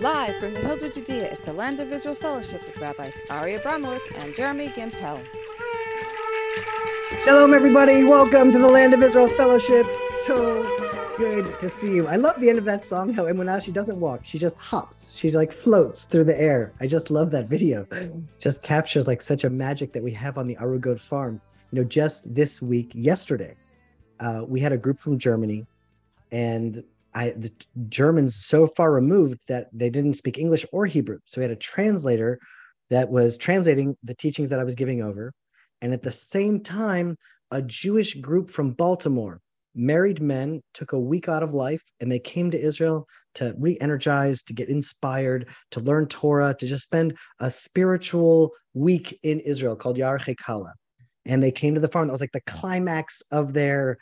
Live from the hills of Judea is the Land of Israel Fellowship with Rabbis Ari Abramowitz and Jeremy Gimpel. Shalom, everybody. Welcome to the Land of Israel Fellowship. So good to see you. I love the end of that song. How Emunah, she doesn't walk, she just hops. She's like floats through the air. I just love that video. Just captures like such a magic that we have on the Arugot farm. You know, just this week, yesterday, uh, we had a group from Germany, and I the Germans so far removed that they didn't speak English or Hebrew. So we had a translator that was translating the teachings that I was giving over. And at the same time, a Jewish group from Baltimore, married men, took a week out of life and they came to Israel to re energize, to get inspired, to learn Torah, to just spend a spiritual week in Israel called Yar. And they came to the farm. That was like the climax of their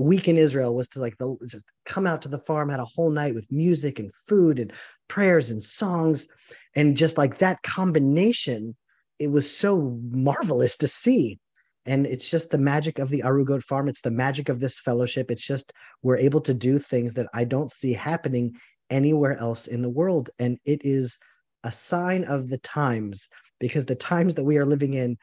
week in Israel was to like the just come out to the farm, had a whole night with music and food and prayers and songs, and just like that combination, it was so marvelous to see. And it's just the magic of the Arugot farm. It's the magic of this fellowship. It's just we're able to do things that I don't see happening anywhere else in the world. And it is a sign of the times because the times that we are living in,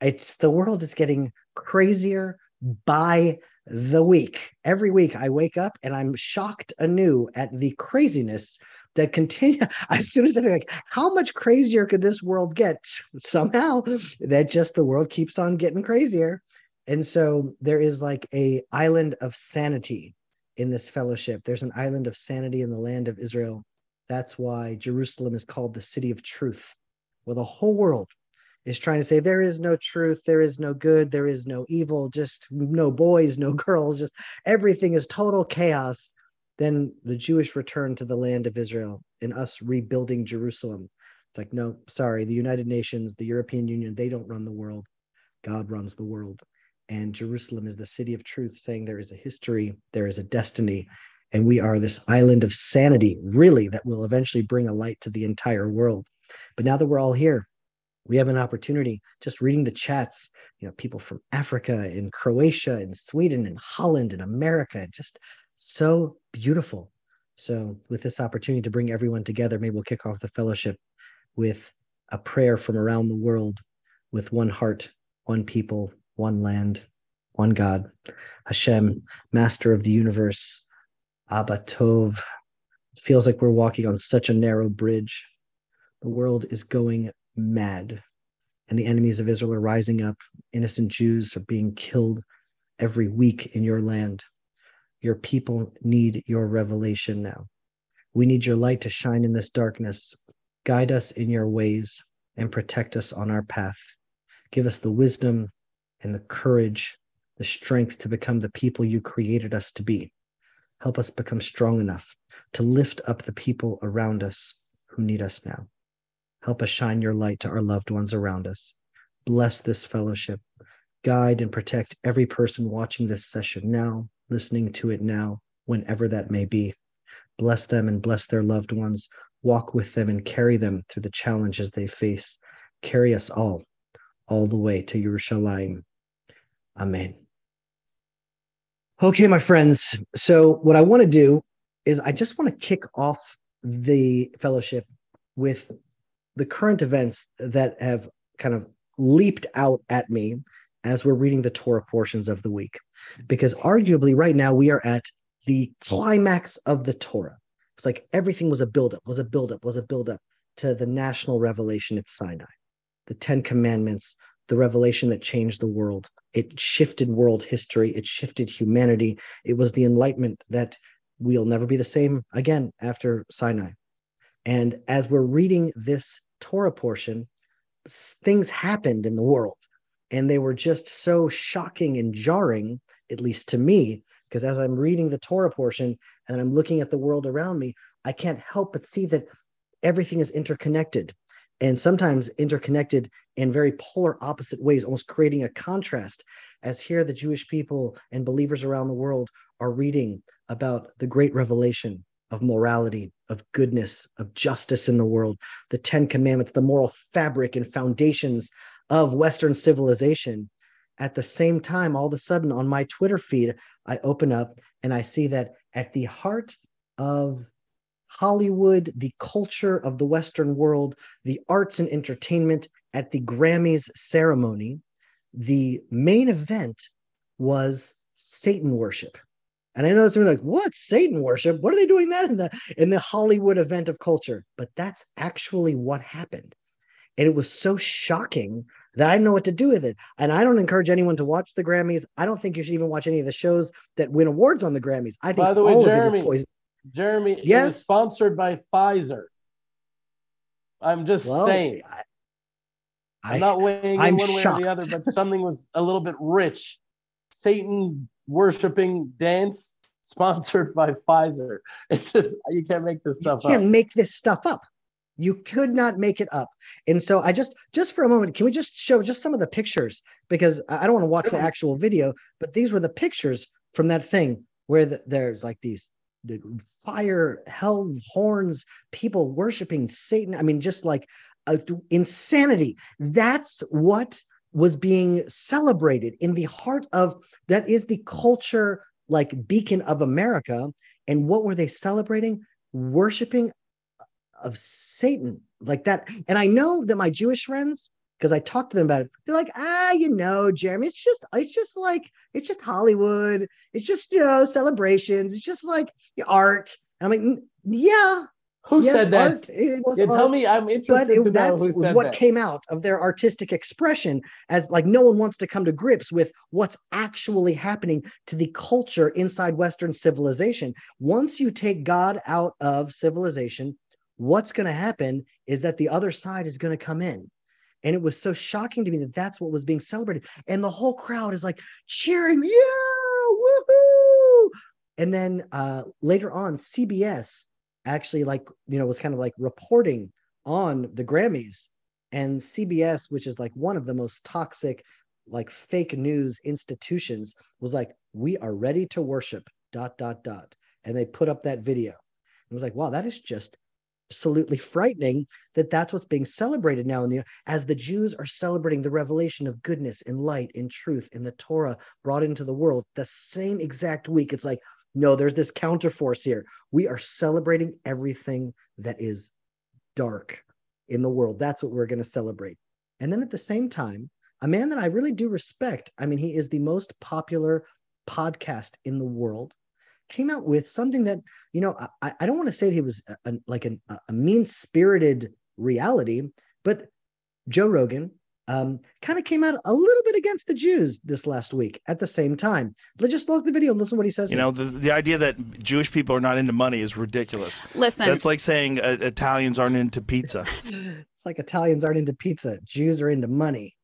it's the world is getting crazier by the week. Every week I wake up and I'm shocked anew at the craziness that continue as soon as I think like how much crazier could this world get? Somehow that just the world keeps on getting crazier. And so there is like a island of sanity in this fellowship. There's an island of sanity in the land of Israel. That's why Jerusalem is called the city of truth. Well, the whole world is trying to say there is no truth, there is no good, there is no evil, just no boys, no girls, just everything is total chaos. Then the Jewish return to the land of Israel and us rebuilding Jerusalem. It's like, no, sorry, the United Nations, the European Union, they don't run the world. God runs the world. And Jerusalem is the city of truth, saying there is a history, there is a destiny, and we are this island of sanity, really, that will eventually bring a light to the entire world. But now that we're all here, we have an opportunity just reading the chats you know people from africa and croatia and sweden and holland and america just so beautiful. So with this opportunity to bring everyone together maybe we'll kick off the fellowship with a prayer from around the world with one heart one people one land one god. Hashem master of the universe abba tov. Feels like we're walking on such a narrow bridge. The world is going mad and the enemies of Israel are rising up. Innocent Jews are being killed every week in your land. Your people need your revelation now. We need your light to shine in this darkness. Guide us in your ways and protect us on our path. Give us the wisdom and the courage, the strength to become the people you created us to be. Help us become strong enough to lift up the people around us who need us now. Help us shine your light to our loved ones around us. Bless this fellowship. Guide and protect every person watching this session now, listening to it now, whenever that may be. Bless them and bless their loved ones. Walk with them and carry them through the challenges they face. Carry us all, all the way to Yerushalayim. Amen. Okay, my friends. So, what I want to do is I just want to kick off the fellowship with the current events that have kind of leaped out at me as we're reading the Torah portions of the week. Because arguably, right now, we are at the climax of the Torah. It's like everything was a buildup, was a buildup, was a buildup to the national revelation at Sinai, the Ten Commandments, the revelation that changed the world. It shifted world history, it shifted humanity. It was the enlightenment that we'll never be the same again after Sinai. And as we're reading this Torah portion, things happened in the world and they were just so shocking and jarring, at least to me, because as I'm reading the Torah portion and I'm looking at the world around me, I can't help but see that everything is interconnected and sometimes interconnected in very polar opposite ways, almost creating a contrast. As here, the Jewish people and believers around the world are reading about the great revelation of morality, of goodness, of justice in the world, the Ten Commandments, the moral fabric and foundations of Western civilization. At the same time, all of a sudden on my Twitter feed, I open up and I see that at the heart of Hollywood, the culture of the Western world, the arts and entertainment at the Grammys ceremony, the main event was Satan worship. And I know it's like, what Satan worship? What are they doing that in the in the Hollywood event of culture? But that's actually what happened. And it was so shocking that I didn't know what to do with it. And I don't encourage anyone to watch the Grammys. I don't think you should even watch any of the shows that win awards on the Grammys. I think By the way, Jeremy, Jeremy, yes, sponsored by Pfizer. I'm just well, saying. I, am not weighing I'm in one shocked. way or the other, but something was a little bit rich. Satan worshiping dance sponsored by Pfizer. It's just you can't make this stuff you can't up. make this stuff up. You could not make it up. And so I just just for a moment, can we just show just some of the pictures because I don't want to watch the actual video, but these were the pictures from that thing where the, there's like these fire, hell horns, people worshiping Satan. I mean, just like uh, insanity. That's what was being celebrated in the heart of that is the culture like beacon of America. And what were they celebrating? Worshiping of Satan like that. And I know that my Jewish friends, because I talked to them about it, they're like, ah, you know, Jeremy, it's just, it's just like, it's just Hollywood. It's just, you know, celebrations. It's just like art. And I'm like, yeah. Who yes, said that? Art, it was yeah, tell me, I'm interested it, to know who said what that. came out of their artistic expression as like no one wants to come to grips with what's actually happening to the culture inside Western civilization. Once you take God out of civilization, what's going to happen is that the other side is going to come in. And it was so shocking to me that that's what was being celebrated. And the whole crowd is like cheering, yeah, woohoo. And then uh, later on, CBS actually, like, you know, was kind of like reporting on the Grammys. And CBS, which is like one of the most toxic, like fake news institutions, was like, we are ready to worship, dot, dot, dot. And they put up that video. It was like, wow, that is just absolutely frightening that that's what's being celebrated now in the as the Jews are celebrating the revelation of goodness and light and truth in the Torah brought into the world the same exact week it's like no there's this counterforce here. We are celebrating everything that is dark in the world. That's what we're going to celebrate. And then at the same time a man that I really do respect I mean he is the most popular podcast in the world came out with something that you know I, I don't want to say he was a, a, like an, a mean spirited reality, but Joe Rogan um, kind of came out a little bit against the Jews this last week at the same time. Let's just look at the video and listen to what he says. You know, the, the idea that Jewish people are not into money is ridiculous. Listen, that's like saying uh, Italians aren't into pizza. it's like Italians aren't into pizza. Jews are into money.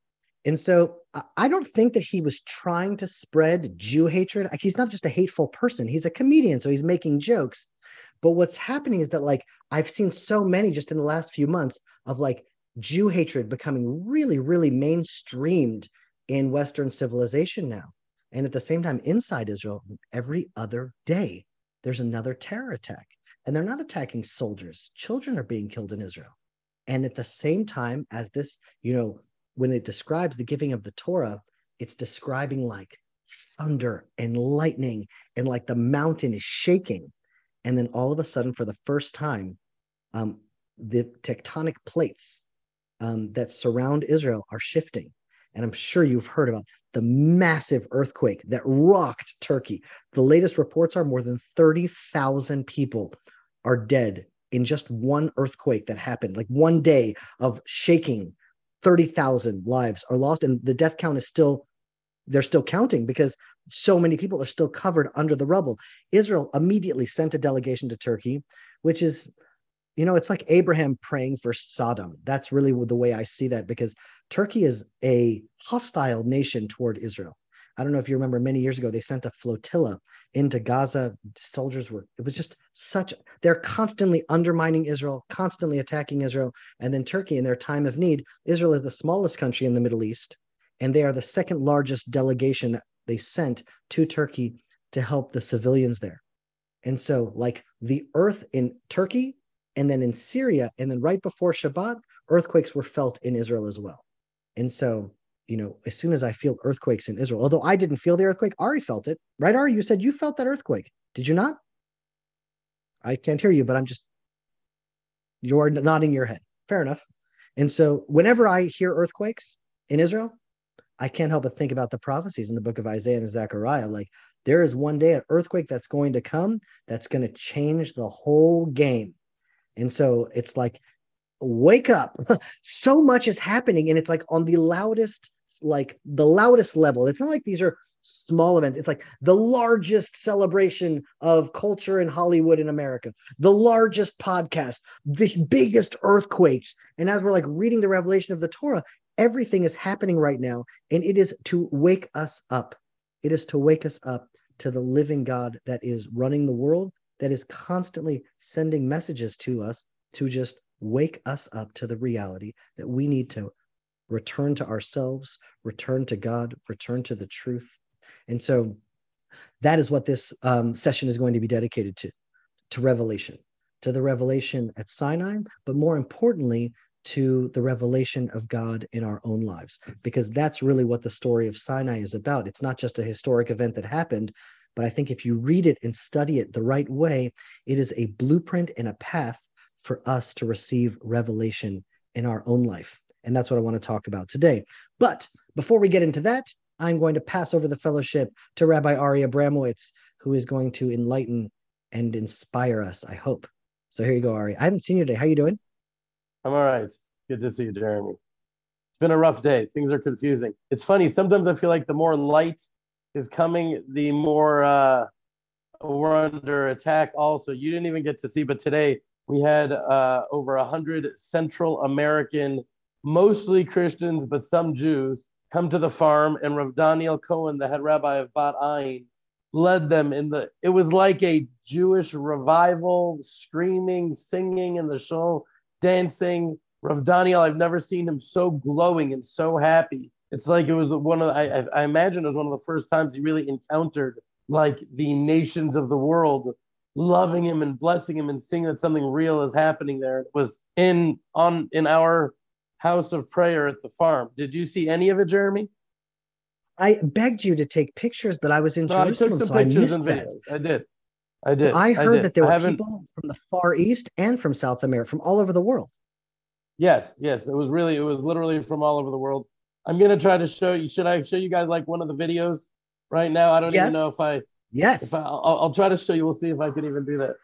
And so I don't think that he was trying to spread Jew hatred. Like he's not just a hateful person, he's a comedian, so he's making jokes. But what's happening is that, like, I've seen so many just in the last few months of like Jew hatred becoming really, really mainstreamed in Western civilization now. And at the same time, inside Israel, every other day, there's another terror attack. And they're not attacking soldiers, children are being killed in Israel. And at the same time as this, you know, when it describes the giving of the Torah, it's describing like thunder and lightning and like the mountain is shaking. And then all of a sudden, for the first time, um, the tectonic plates um, that surround Israel are shifting. And I'm sure you've heard about the massive earthquake that rocked Turkey. The latest reports are more than 30,000 people are dead in just one earthquake that happened, like one day of shaking 30,000 lives are lost and the death count is still they're still counting because so many people are still covered under the rubble. Israel immediately sent a delegation to Turkey, which is you know, it's like Abraham praying for Sodom. That's really the way I see that because Turkey is a hostile nation toward Israel. I don't know if you remember many years ago, they sent a flotilla into Gaza. Soldiers were, it was just such, they're constantly undermining Israel, constantly attacking Israel. And then Turkey, in their time of need, Israel is the smallest country in the Middle East. And they are the second largest delegation that they sent to Turkey to help the civilians there. And so, like the earth in Turkey and then in Syria, and then right before Shabbat, earthquakes were felt in Israel as well. And so you know, as soon as I feel earthquakes in Israel, although I didn't feel the earthquake, Ari felt it, right? Ari, you said you felt that earthquake. Did you not? I can't hear you, but I'm just You're nodding your head. Fair enough. And so whenever I hear earthquakes in Israel, I can't help but think about the prophecies in the book of Isaiah and Zechariah. Like there is one day an earthquake that's going to come that's going to change the whole game. And so it's like, wake up. so much is happening. And it's like on the loudest, like the loudest level. It's not like these are small events. It's like the largest celebration of culture in Hollywood in America, the largest podcast, the biggest earthquakes. And as we're like reading the revelation of the Torah, everything is happening right now. And it is to wake us up. It is to wake us up to the living God that is running the world, that is constantly sending messages to us to just wake us up to the reality that we need to return to ourselves, return to God, return to the truth, and so that is what this um, session is going to be dedicated to, to revelation, to the revelation at Sinai, but more importantly, to the revelation of God in our own lives, because that's really what the story of Sinai is about. It's not just a historic event that happened, but I think if you read it and study it the right way, it is a blueprint and a path for us to receive revelation in our own life. And that's what I want to talk about today. But before we get into that, I'm going to pass over the fellowship to Rabbi Ari Abramowitz, who is going to enlighten and inspire us, I hope. So here you go, Ari. I haven't seen you today. How are you doing? I'm all right. Good to see you, Jeremy. It's been a rough day. Things are confusing. It's funny. Sometimes I feel like the more light is coming, the more uh, we're under attack. Also, you didn't even get to see, but today we had uh, over a hundred Central American, mostly Christians, but some Jews, come to the farm, and Rav Daniel Cohen, the head rabbi of Bat Ayin, led them in the. It was like a Jewish revival, screaming, singing in the show, dancing. Rav Daniel, I've never seen him so glowing and so happy. It's like it was one of I, I imagine it was one of the first times he really encountered like the nations of the world loving him and blessing him and seeing that something real is happening there. It was in on in our house of prayer at the farm. Did you see any of it, Jeremy? I begged you to take pictures, but I was in no, Jerusalem, I took some so pictures and videos. I did. I did. I heard I that there were people from the Far East and from South America, from all over the world. Yes, yes. It was really, it was literally from all over the world. I'm gonna try to show you. Should I show you guys like one of the videos right now? I don't yes. even know if I. Yes. If I, I'll, I'll try to show you. We'll see if I can even do that.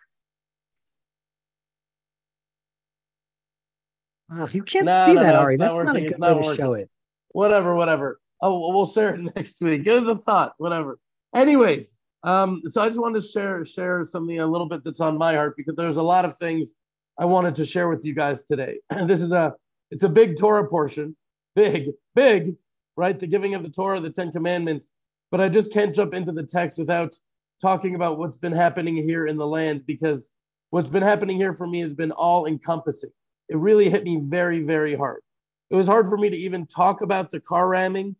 Oh, you can't see that, no, Ari. That's not, not a good way to working. show it. Whatever, whatever. Oh, we'll share it next week. Give us a thought, whatever. Anyways, um, so I just wanted to share share something a little bit that's on my heart because there's a lot of things I wanted to share with you guys today. this is a it's a big Torah portion, big, big, right? The giving of the Torah, the Ten Commandments. But I just can't jump into the text without talking about what's been happening here in the land because what's been happening here for me has been all encompassing it really hit me very, very hard. It was hard for me to even talk about the car ramming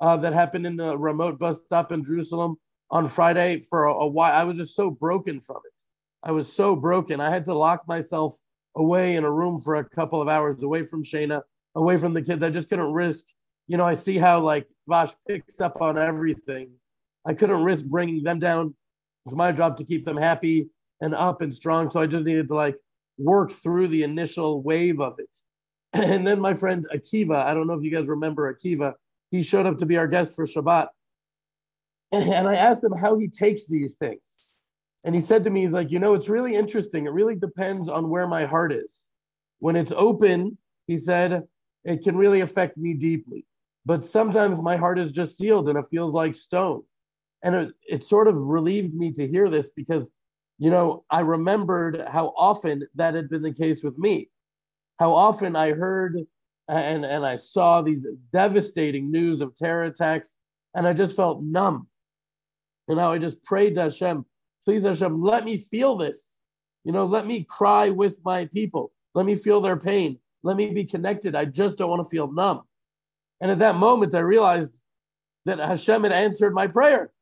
uh, that happened in the remote bus stop in Jerusalem on Friday for a, a while. I was just so broken from it. I was so broken. I had to lock myself away in a room for a couple of hours away from Shayna, away from the kids. I just couldn't risk, you know, I see how like Vash picks up on everything. I couldn't risk bringing them down. It's my job to keep them happy and up and strong. So I just needed to like work through the initial wave of it. And then my friend Akiva, I don't know if you guys remember Akiva, he showed up to be our guest for Shabbat. And I asked him how he takes these things. And he said to me, he's like, you know, it's really interesting. It really depends on where my heart is. When it's open, he said, it can really affect me deeply. But sometimes my heart is just sealed and it feels like stone. And it, it sort of relieved me to hear this because you know, I remembered how often that had been the case with me, how often I heard and, and I saw these devastating news of terror attacks, and I just felt numb. And now I just prayed to Hashem, please Hashem, let me feel this. You know, let me cry with my people. Let me feel their pain. Let me be connected. I just don't want to feel numb. And at that moment, I realized that Hashem had answered my prayer.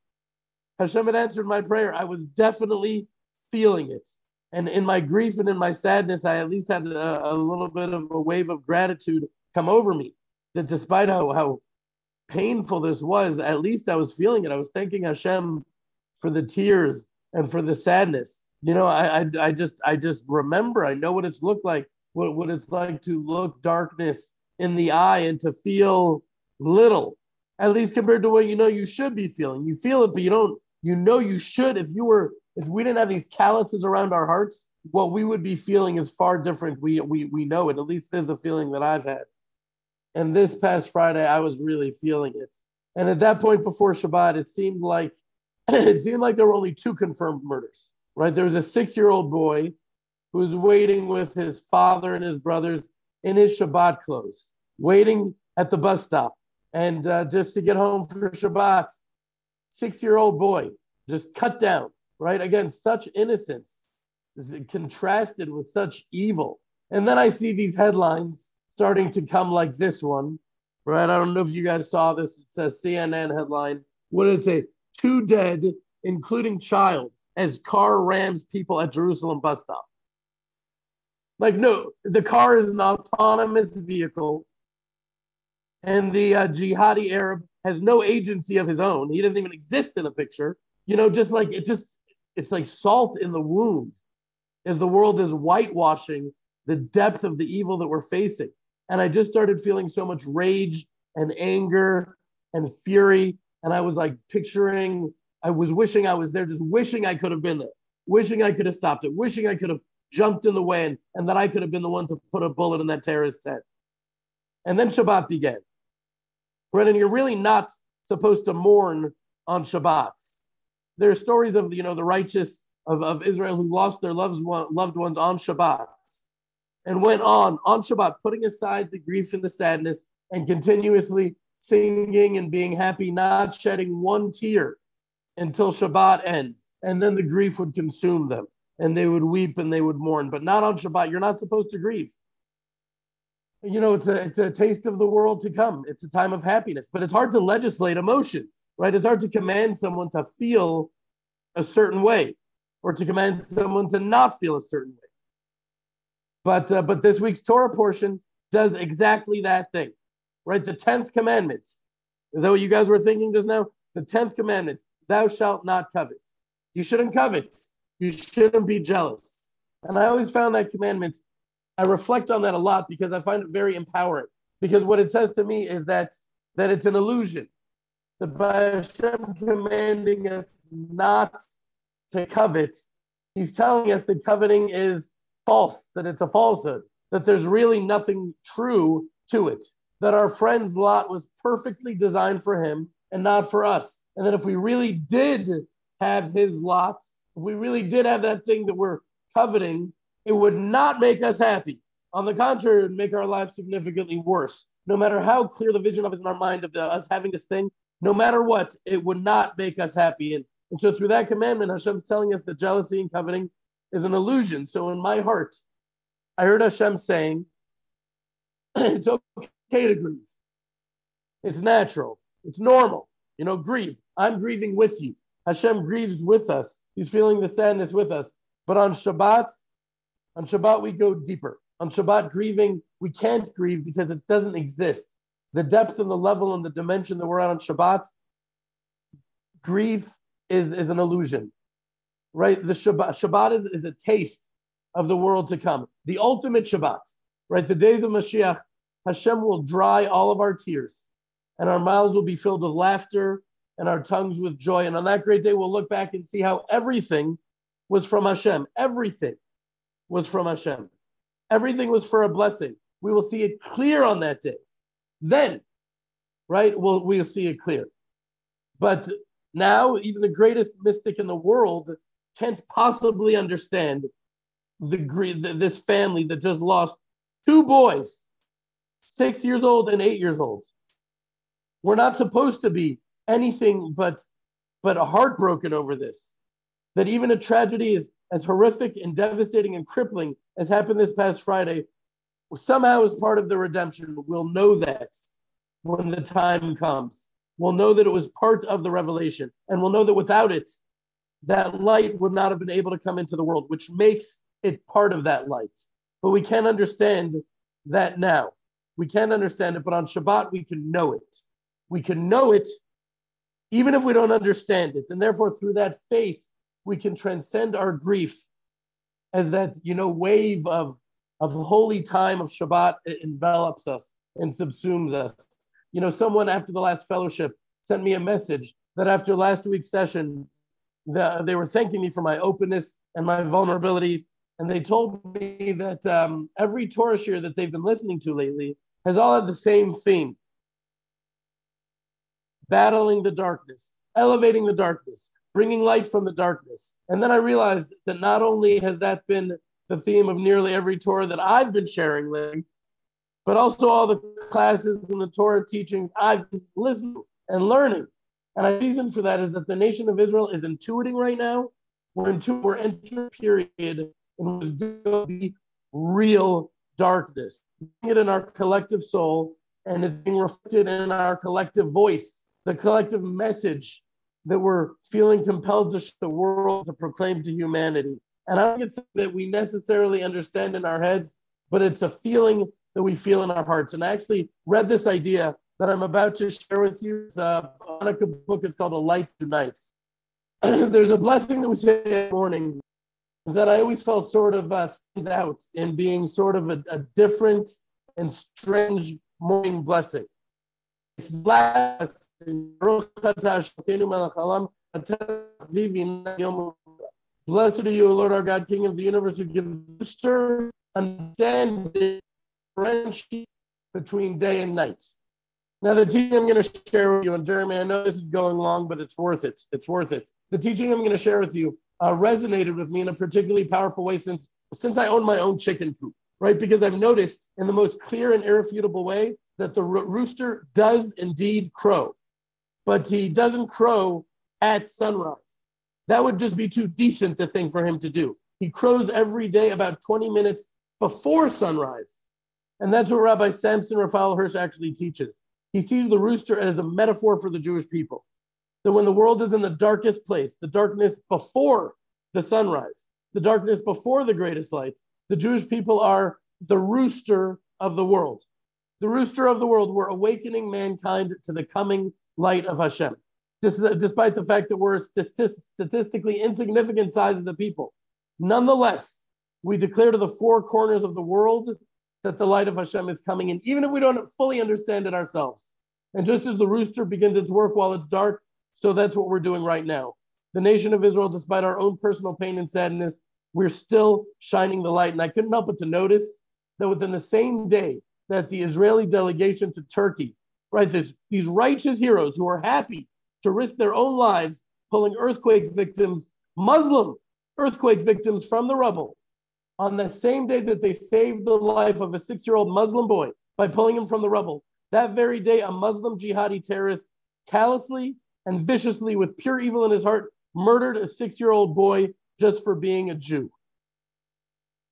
Hashem had answered my prayer. I was definitely feeling it. And in my grief and in my sadness, I at least had a, a little bit of a wave of gratitude come over me. That despite how, how painful this was, at least I was feeling it. I was thanking Hashem for the tears and for the sadness. You know, I, I, I just I just remember, I know what it's looked like what, what it's like to look darkness in the eye and to feel little, at least compared to what you know you should be feeling. You feel it, but you don't, you know you should. If you were, if we didn't have these calluses around our hearts, what we would be feeling is far different. We we we know it. At least there's a feeling that I've had. And this past Friday, I was really feeling it. And at that point before Shabbat, it seemed like it seemed like there were only two confirmed murders. Right? There was a six-year-old boy who was waiting with his father and his brothers in his Shabbat clothes, waiting at the bus stop, and uh, just to get home for Shabbat. Six-year-old boy just cut down. Right? Again, such innocence is contrasted with such evil. And then I see these headlines starting to come like this one, right? I don't know if you guys saw this. It says CNN headline. What did it say? Two dead, including child, as car rams people at Jerusalem bus stop. Like, no, the car is an autonomous vehicle, and the uh, jihadi Arab has no agency of his own. He doesn't even exist in the picture. You know, just like it just, it's like salt in the wound as the world is whitewashing the depth of the evil that we're facing. And I just started feeling so much rage and anger and fury. And I was like picturing, I was wishing I was there, just wishing I could have been there, wishing I could have stopped it, wishing I could have jumped in the way and, that I could have been the one to put a bullet in that terrorist's head. And then Shabbat began. Brennan, you're really not supposed to mourn on Shabbat. There are stories of you know the righteous of, of Israel who lost their loved, loved ones on Shabbat and went on on Shabbat, putting aside the grief and the sadness and continuously singing and being happy, not shedding one tear until Shabbat ends. And then the grief would consume them and they would weep and they would mourn, but not on Shabbat. You're not supposed to grieve. You know, it's a, it's a taste of the world to come. It's a time of happiness, but it's hard to legislate emotions, right? It's hard to command someone to feel a certain way or to command someone to not feel a certain way. But uh, but this week's Torah portion does exactly that thing, right? The tenth commandment. Is that what you guys were thinking just now? The tenth commandment: Thou shalt not covet. You shouldn't covet. You shouldn't be jealous. And I always found that commandment. I reflect on that a lot because I find it very empowering. Because what it says to me is that that it's an illusion. That by Hashem commanding us not to covet, he's telling us that coveting is false, that it's a falsehood, that there's really nothing true to it, that our friend's lot was perfectly designed for him and not for us. And that if we really did have his lot, if we really did have that thing that we're coveting, it would not make us happy. On the contrary, it would make our lives significantly worse. No matter how clear the vision of is in our mind of the, us having this thing, no matter what, it would not make us happy. And and so through that commandment, Hashem's telling us that jealousy and coveting is an illusion. So in my heart, I heard Hashem saying, it's okay to grieve. It's natural. It's normal. You know, grieve. I'm grieving with you. Hashem grieves with us. He's feeling the sadness with us. But on Shabbat, on Shabbat, we go deeper. On Shabbat, grieving, we can't grieve because it doesn't exist. The depth and the level and the dimension that we're at on Shabbat, grief is, is an illusion, right? The Shabbat, Shabbat is, is a taste of the world to come. The ultimate Shabbat, right? The days of Mashiach, Hashem will dry all of our tears and our mouths will be filled with laughter and our tongues with joy. And on that great day, we'll look back and see how everything was from Hashem. Everything was from Hashem. Everything was for a blessing. We will see it clear on that day. Then, right, we'll, we'll see it clear. But now, even the greatest mystic in the world can't possibly understand the, this family that just lost two boys, six years old and eight years old. We're not supposed to be anything but, but heartbroken over this. That even a tragedy is as horrific and devastating and crippling as happened this past Friday somehow is part of the redemption. We'll know that when the time comes We'll know that it was part of the revelation and we'll know that without it, that light would not have been able to come into the world, which makes it part of that light. But we can't understand that now. We can't understand it, but on Shabbat, we can know it. We can know it even if we don't understand it. And therefore, through that faith, we can transcend our grief as that, you know, wave of, of holy time of Shabbat envelops us and subsumes us. You know, someone after the last fellowship sent me a message that after last week's session, the, they were thanking me for my openness and my vulnerability. And they told me that um, every Torah shiur that they've been listening to lately has all had the same theme battling the darkness, elevating the darkness, bringing light from the darkness. And then I realized that not only has that been the theme of nearly every Torah that I've been sharing lately, but also all the classes and the Torah teachings I've been listening and learning. And the reason for that is that the nation of Israel is intuiting right now. We're into we're entering a period in which going to be real darkness. It in our collective soul, and it's being reflected in our collective voice, the collective message that we're feeling compelled to the world to proclaim to humanity. And I don't think it's that we necessarily understand in our heads, but it's a feeling that we feel in our hearts. And I actually read this idea that I'm about to share with you. It's a Hanukkah book. It's called A Light Unites. There's a blessing that we say in the morning that I always felt sort of uh, stands out in being sort of a, a different and strange morning blessing. It's blessed Blessed are you, Lord our God, King of the universe, who gives stir understanding friendship between day and night. Now, the teaching I'm going to share with you, and Jeremy, I know this is going long, but it's worth it. It's worth it. The teaching I'm going to share with you uh, resonated with me in a particularly powerful way since since I own my own chicken coop, right? Because I've noticed in the most clear and irrefutable way that the rooster does indeed crow but he doesn't crow at sunrise. That would just be too decent a thing for him to do. He crows every day about 20 minutes before sunrise. And that's what Rabbi Samson Raphael Hirsch actually teaches. He sees the rooster as a metaphor for the Jewish people. That when the world is in the darkest place, the darkness before the sunrise, the darkness before the greatest light, the Jewish people are the rooster of the world. The rooster of the world. We're awakening mankind to the coming light of Hashem, despite the fact that we're statistically insignificant sizes of people. Nonetheless, we declare to the four corners of the world that the light of Hashem is coming in, even if we don't fully understand it ourselves. And just as the rooster begins its work while it's dark, so that's what we're doing right now. The nation of Israel, despite our own personal pain and sadness, we're still shining the light. And I couldn't help but to notice that within the same day that the Israeli delegation to Turkey right? This, these righteous heroes who are happy to risk their own lives pulling earthquake victims, Muslim earthquake victims from the rubble on the same day that they saved the life of a six year old Muslim boy by pulling him from the rubble. That very day, a Muslim jihadi terrorist callously and viciously, with pure evil in his heart, murdered a six year old boy just for being a Jew.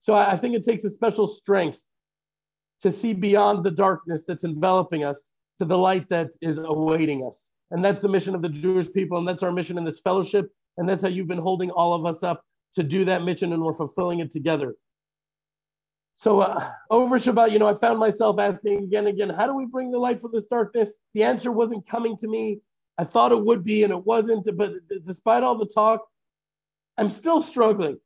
So I think it takes a special strength to see beyond the darkness that's enveloping us to the light that is awaiting us. And that's the mission of the Jewish people. And that's our mission in this fellowship. And that's how you've been holding all of us up to do that mission. And we're fulfilling it together. So uh, over Shabbat, you know, I found myself asking again and again, how do we bring the light from this darkness? The answer wasn't coming to me. I thought it would be, and it wasn't. But despite all the talk, I'm still struggling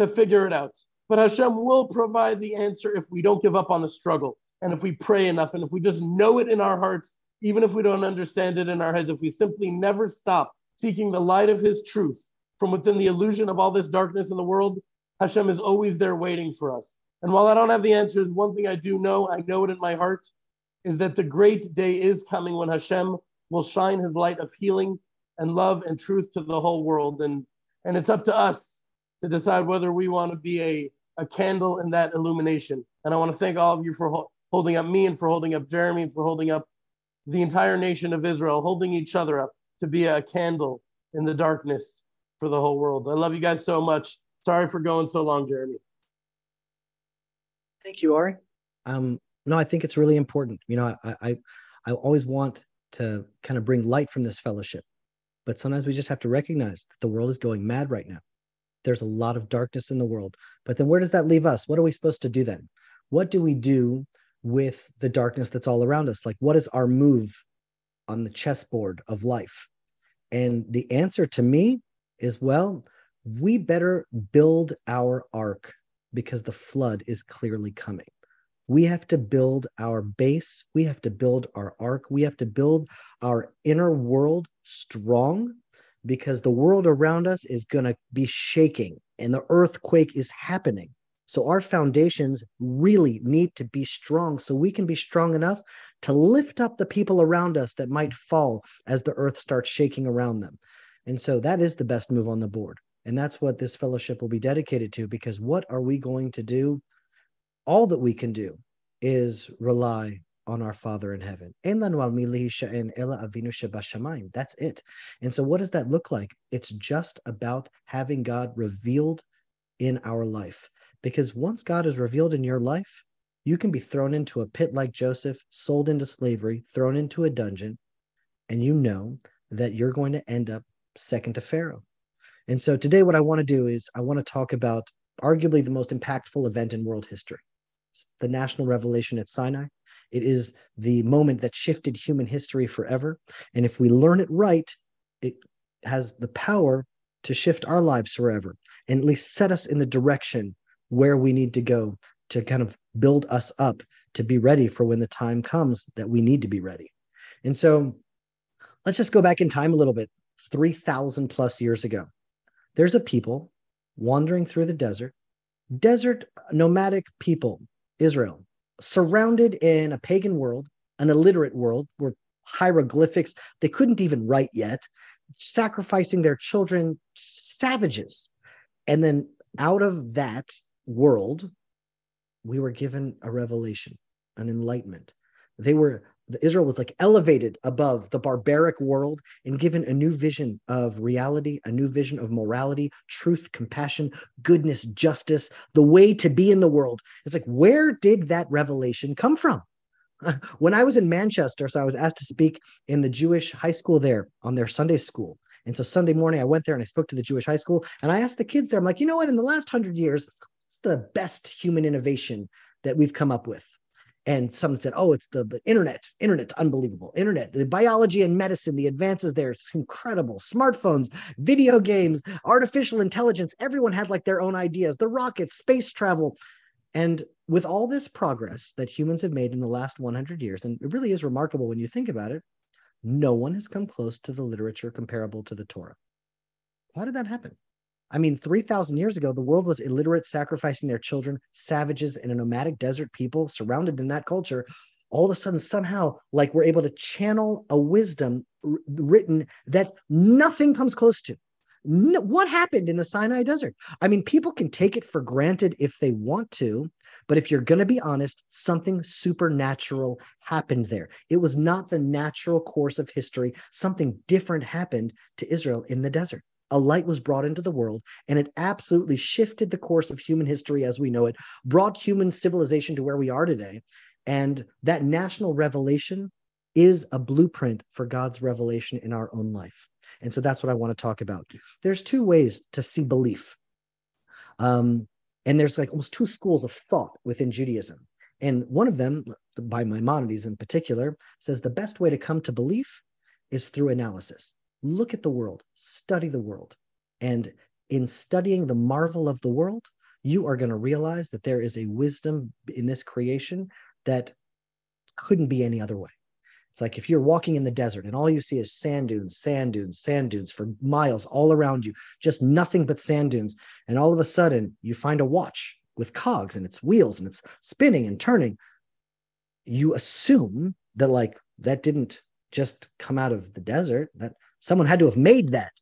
to figure it out. But Hashem will provide the answer if we don't give up on the struggle and if we pray enough and if we just know it in our hearts, even if we don't understand it in our heads, if we simply never stop seeking the light of his truth from within the illusion of all this darkness in the world, Hashem is always there waiting for us. And while I don't have the answers, one thing I do know, I know it in my heart, is that the great day is coming when Hashem will shine his light of healing and love and truth to the whole world. And, and it's up to us to decide whether we want to be a, a candle in that illumination. And I want to thank all of you for holding up me and for holding up Jeremy and for holding up the entire nation of Israel, holding each other up to be a candle in the darkness for the whole world. I love you guys so much. Sorry for going so long, Jeremy. Thank you, Ari. Um, no, I think it's really important. You know, I, I, I always want to kind of bring light from this fellowship, but sometimes we just have to recognize that the world is going mad right now. There's a lot of darkness in the world, but then where does that leave us? What are we supposed to do then? What do we do with the darkness that's all around us like what is our move on the chessboard of life and the answer to me is well we better build our ark because the flood is clearly coming. We have to build our base. We have to build our ark. We have to build our inner world strong because the world around us is going to be shaking and the earthquake is happening. So our foundations really need to be strong so we can be strong enough to lift up the people around us that might fall as the earth starts shaking around them. And so that is the best move on the board. And that's what this fellowship will be dedicated to because what are we going to do? All that we can do is rely on our Father in heaven. That's it. And so, what does that look like? It's just about having God revealed in our life. Because once God is revealed in your life, you can be thrown into a pit like Joseph, sold into slavery, thrown into a dungeon, and you know that you're going to end up second to Pharaoh. And so today, what I want to do is I want to talk about arguably the most impactful event in world history the national revelation at Sinai. It is the moment that shifted human history forever. And if we learn it right, it has the power to shift our lives forever and at least set us in the direction where we need to go to kind of build us up to be ready for when the time comes that we need to be ready. And so let's just go back in time a little bit 3,000 plus years ago. There's a people wandering through the desert, desert nomadic people, Israel, surrounded in a pagan world, an illiterate world where hieroglyphics, they couldn't even write yet, sacrificing their children, savages. And then out of that, world, we were given a revelation, an enlightenment. They were Israel was like elevated above the barbaric world and given a new vision of reality, a new vision of morality, truth, compassion, goodness, justice, the way to be in the world. It's like, where did that revelation come from? When I was in Manchester, so I was asked to speak in the Jewish high school there on their Sunday school. And so Sunday morning, I went there and I spoke to the Jewish high school and I asked the kids there, I'm like, you know what? In the last hundred years, what's the best human innovation that we've come up with? And someone said, oh, it's the internet. Internet's unbelievable. Internet, the biology and medicine, the advances there, it's incredible. Smartphones, video games, artificial intelligence. Everyone had like their own ideas. The rockets, space travel. And with all this progress that humans have made in the last 100 years, and it really is remarkable when you think about it, no one has come close to the literature comparable to the Torah. How did that happen? I mean, 3,000 years ago, the world was illiterate, sacrificing their children, savages, and a nomadic desert people surrounded in that culture. All of a sudden, somehow, like we're able to channel a wisdom r- written that nothing comes close to. No, what happened in the Sinai desert? I mean, people can take it for granted if they want to, but if you're going to be honest, something supernatural happened there. It was not the natural course of history. Something different happened to Israel in the desert. A light was brought into the world, and it absolutely shifted the course of human history as we know it, brought human civilization to where we are today. And that national revelation is a blueprint for God's revelation in our own life. And so that's what I want to talk about. There's two ways to see belief. Um, and there's like almost two schools of thought within Judaism. And one of them, by Maimonides in particular, says the best way to come to belief is through analysis. Look at the world, study the world. And in studying the marvel of the world, you are going to realize that there is a wisdom in this creation that couldn't be any other way. It's like if you're walking in the desert and all you see is sand dunes, sand dunes, sand dunes for miles all around you, just nothing but sand dunes. And all of a sudden you find a watch with cogs and its wheels and it's spinning and turning. You assume that like that didn't just come out of the desert, that someone had to have made that.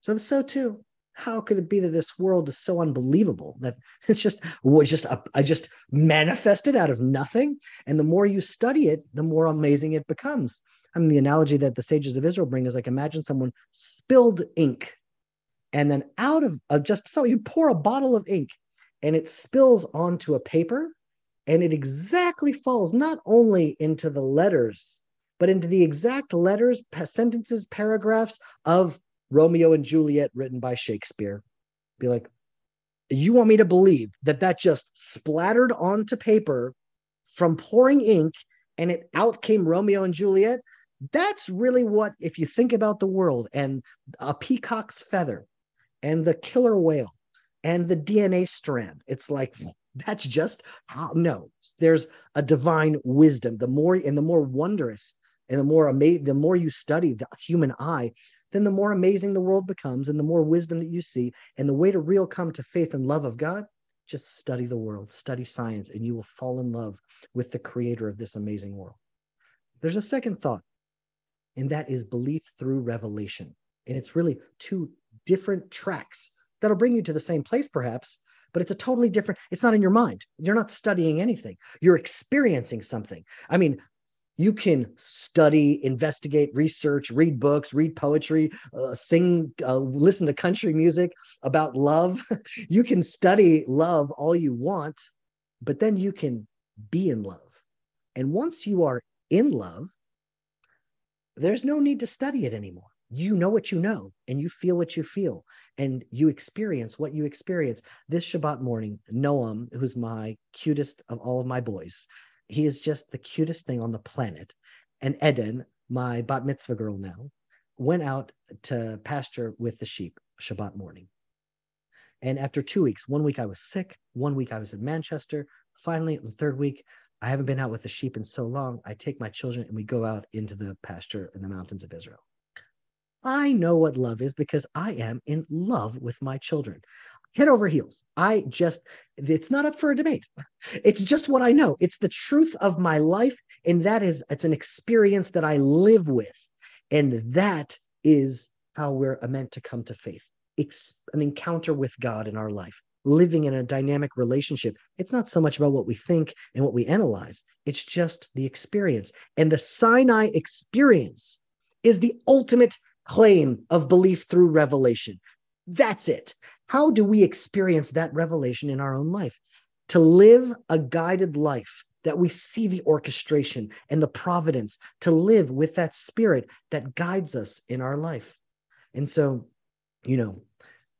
So so too how could it be that this world is so unbelievable that it's just was just a, I just manifested out of nothing and the more you study it the more amazing it becomes i mean the analogy that the sages of israel bring is like imagine someone spilled ink and then out of, of just so you pour a bottle of ink and it spills onto a paper and it exactly falls not only into the letters but into the exact letters sentences paragraphs of Romeo and Juliet written by Shakespeare. Be like, you want me to believe that that just splattered onto paper from pouring ink and it out came Romeo and Juliet? That's really what, if you think about the world and a peacock's feather and the killer whale and the DNA strand. It's like that's just how no. There's a divine wisdom. The more and the more wondrous and the more amazing, the more you study the human eye, then the more amazing the world becomes, and the more wisdom that you see. And the way to real come to faith and love of God, just study the world, study science, and you will fall in love with the creator of this amazing world. There's a second thought, and that is belief through revelation. And it's really two different tracks that'll bring you to the same place, perhaps, but it's a totally different, it's not in your mind. You're not studying anything, you're experiencing something. I mean, you can study, investigate, research, read books, read poetry, uh, sing, uh, listen to country music about love. you can study love all you want, but then you can be in love. And once you are in love, there's no need to study it anymore. You know what you know, and you feel what you feel, and you experience what you experience. This Shabbat morning, Noam, who's my cutest of all of my boys, he is just the cutest thing on the planet. And Eden, my bat mitzvah girl now, went out to pasture with the sheep Shabbat morning. And after two weeks, one week I was sick, one week I was in Manchester. Finally, the third week, I haven't been out with the sheep in so long. I take my children and we go out into the pasture in the mountains of Israel. I know what love is because I am in love with my children head over heels. I just, it's not up for a debate. It's just what I know. It's the truth of my life. And that is, it's an experience that I live with. And that is how we're uh, meant to come to faith. It's an encounter with God in our life, living in a dynamic relationship. It's not so much about what we think and what we analyze, it's just the experience. And the Sinai experience is the ultimate claim of belief through revelation. That's it. How do we experience that revelation in our own life? To live a guided life that we see the orchestration and the providence, to live with that spirit that guides us in our life. And so, you know,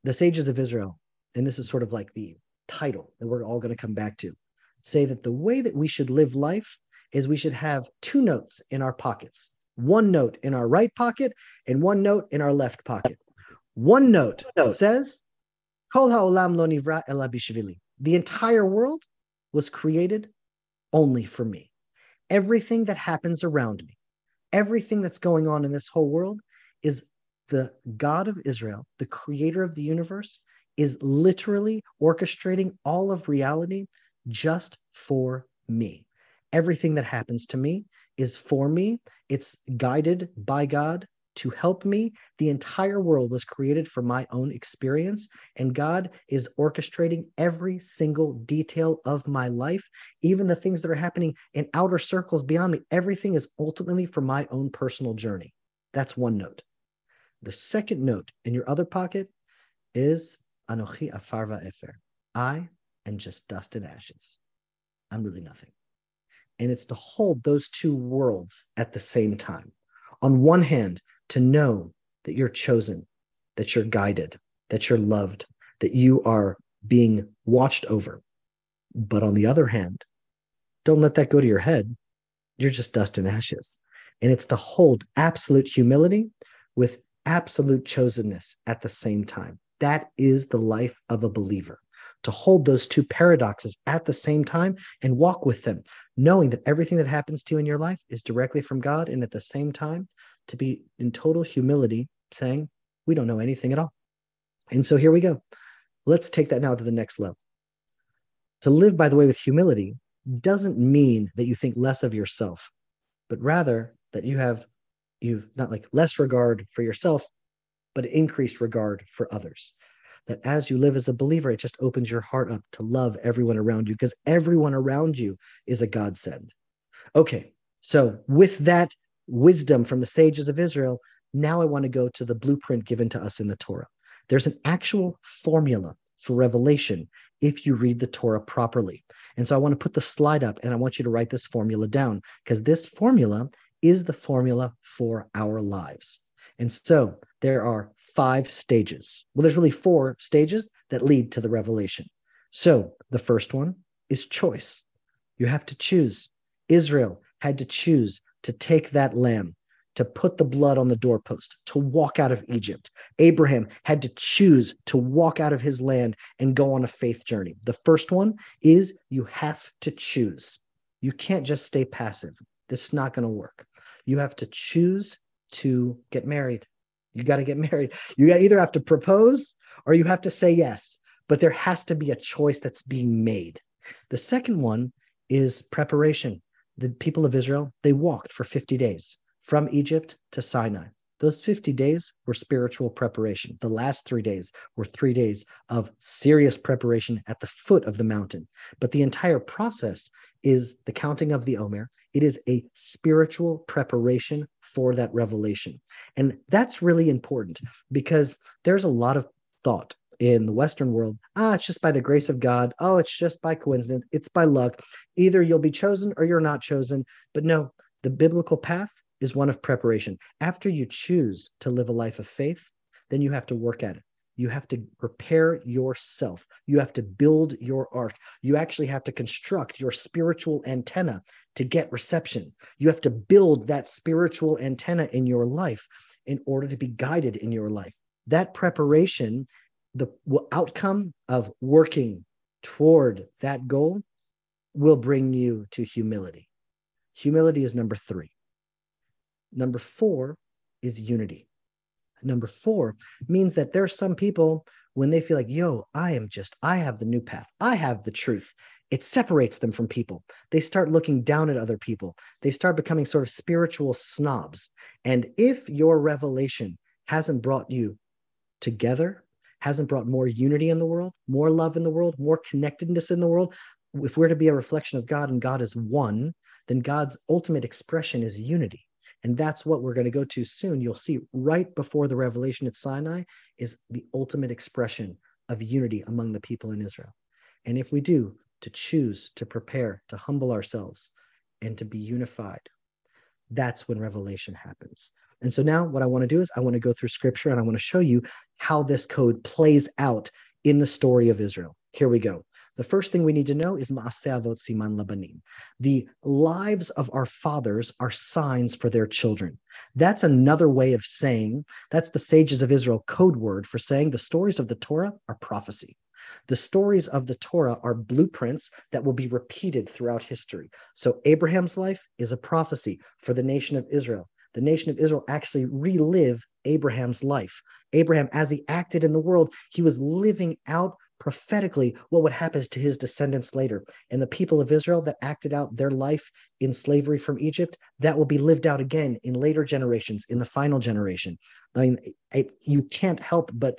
the sages of Israel, and this is sort of like the title that we're all going to come back to, say that the way that we should live life is we should have two notes in our pockets one note in our right pocket and one note in our left pocket. One note, note. says, Kol ha'olam lo nivra ela bishvili. The entire world was created only for me. Everything that happens around me, everything that's going on in this whole world is the God of Israel, the creator of the universe, is literally orchestrating all of reality just for me. Everything that happens to me is for me. It's guided by God to help me. The entire world was created for my own experience, and God is orchestrating every single detail of my life, even the things that are happening in outer circles beyond me. Everything is ultimately for my own personal journey. That's one note. The second note in your other pocket is Anochi Afarva Efer. I am just dust and ashes. I'm really nothing. And it's to hold those two worlds at the same time. On one hand, to know that you're chosen, that you're guided, that you're loved, that you are being watched over. But on the other hand, don't let that go to your head. You're just dust and ashes. And it's to hold absolute humility with absolute chosenness at the same time. That is the life of a believer. To hold those two paradoxes at the same time and walk with them, knowing that everything that happens to you in your life is directly from God. And at the same time, to be in total humility, saying, we don't know anything at all. And so here we go. Let's take that now to the next level. To live, by the way, with humility doesn't mean that you think less of yourself, but rather that you have you've not like less regard for yourself, but increased regard for others. That as you live as a believer, it just opens your heart up to love everyone around you because everyone around you is a godsend. Okay, so with that wisdom from the sages of Israel, now I want to go to the blueprint given to us in the Torah. There's an actual formula for revelation if you read the Torah properly. And so I want to put the slide up and I want you to write this formula down because this formula is the formula for our lives. And so there are five stages. Well, there's really four stages that lead to the revelation. So the first one is choice. You have to choose. Israel had to choose to take that lamb, to put the blood on the doorpost, to walk out of Egypt. Abraham had to choose to walk out of his land and go on a faith journey. The first one is you have to choose. You can't just stay passive. This is not going to work. You have to choose to get married. You got to get married. You either have to propose or you have to say yes, but there has to be a choice that's being made. The second one is preparation. The people of Israel, they walked for 50 days from Egypt to Sinai. Those 50 days were spiritual preparation. The last three days were three days of serious preparation at the foot of the mountain. But the entire process is the counting of the Omer. It is a spiritual preparation for that revelation. And that's really important because there's a lot of thought in the Western world. Ah, it's just by the grace of God. Oh, it's just by coincidence. It's by luck. Either you'll be chosen or you're not chosen. But no, the biblical path is one of preparation. After you choose to live a life of faith, then you have to work at it. You have to prepare yourself. You have to build your ark. You actually have to construct your spiritual antenna to get reception. You have to build that spiritual antenna in your life in order to be guided in your life. That preparation, the outcome of working toward that goal will bring you to humility. Humility is number three. Number four is unity. Number four means that there are some people when they feel like, yo, I am just, I have the new path, I have the truth. It separates them from people. They start looking down at other people. They start becoming sort of spiritual snobs. And if your revelation hasn't brought you together, hasn't brought more unity in the world, more love in the world, more connectedness in the world, if we're to be a reflection of God and God is one, then God's ultimate expression is unity. And that's what we're going to go to soon. You'll see right before the revelation at Sinai is the ultimate expression of unity among the people in Israel. And if we do, to choose, to prepare, to humble ourselves, and to be unified, that's when revelation happens. And so now what I want to do is I want to go through scripture and I want to show you how this code plays out in the story of Israel. Here we go. The first thing we need to know is Ma'aseh Avot Siman Labanim. The lives of our fathers are signs for their children. That's another way of saying, that's the sages of Israel code word for saying the stories of the Torah are prophecy. The stories of the Torah are blueprints that will be repeated throughout history. So Abraham's life is a prophecy for the nation of Israel. The nation of Israel actually relive Abraham's life. Abraham, as he acted in the world, he was living out prophetically what would happen to his descendants later. And the people of Israel that acted out their life in slavery from Egypt, that will be lived out again in later generations, in the final generation. I mean, it, you can't help but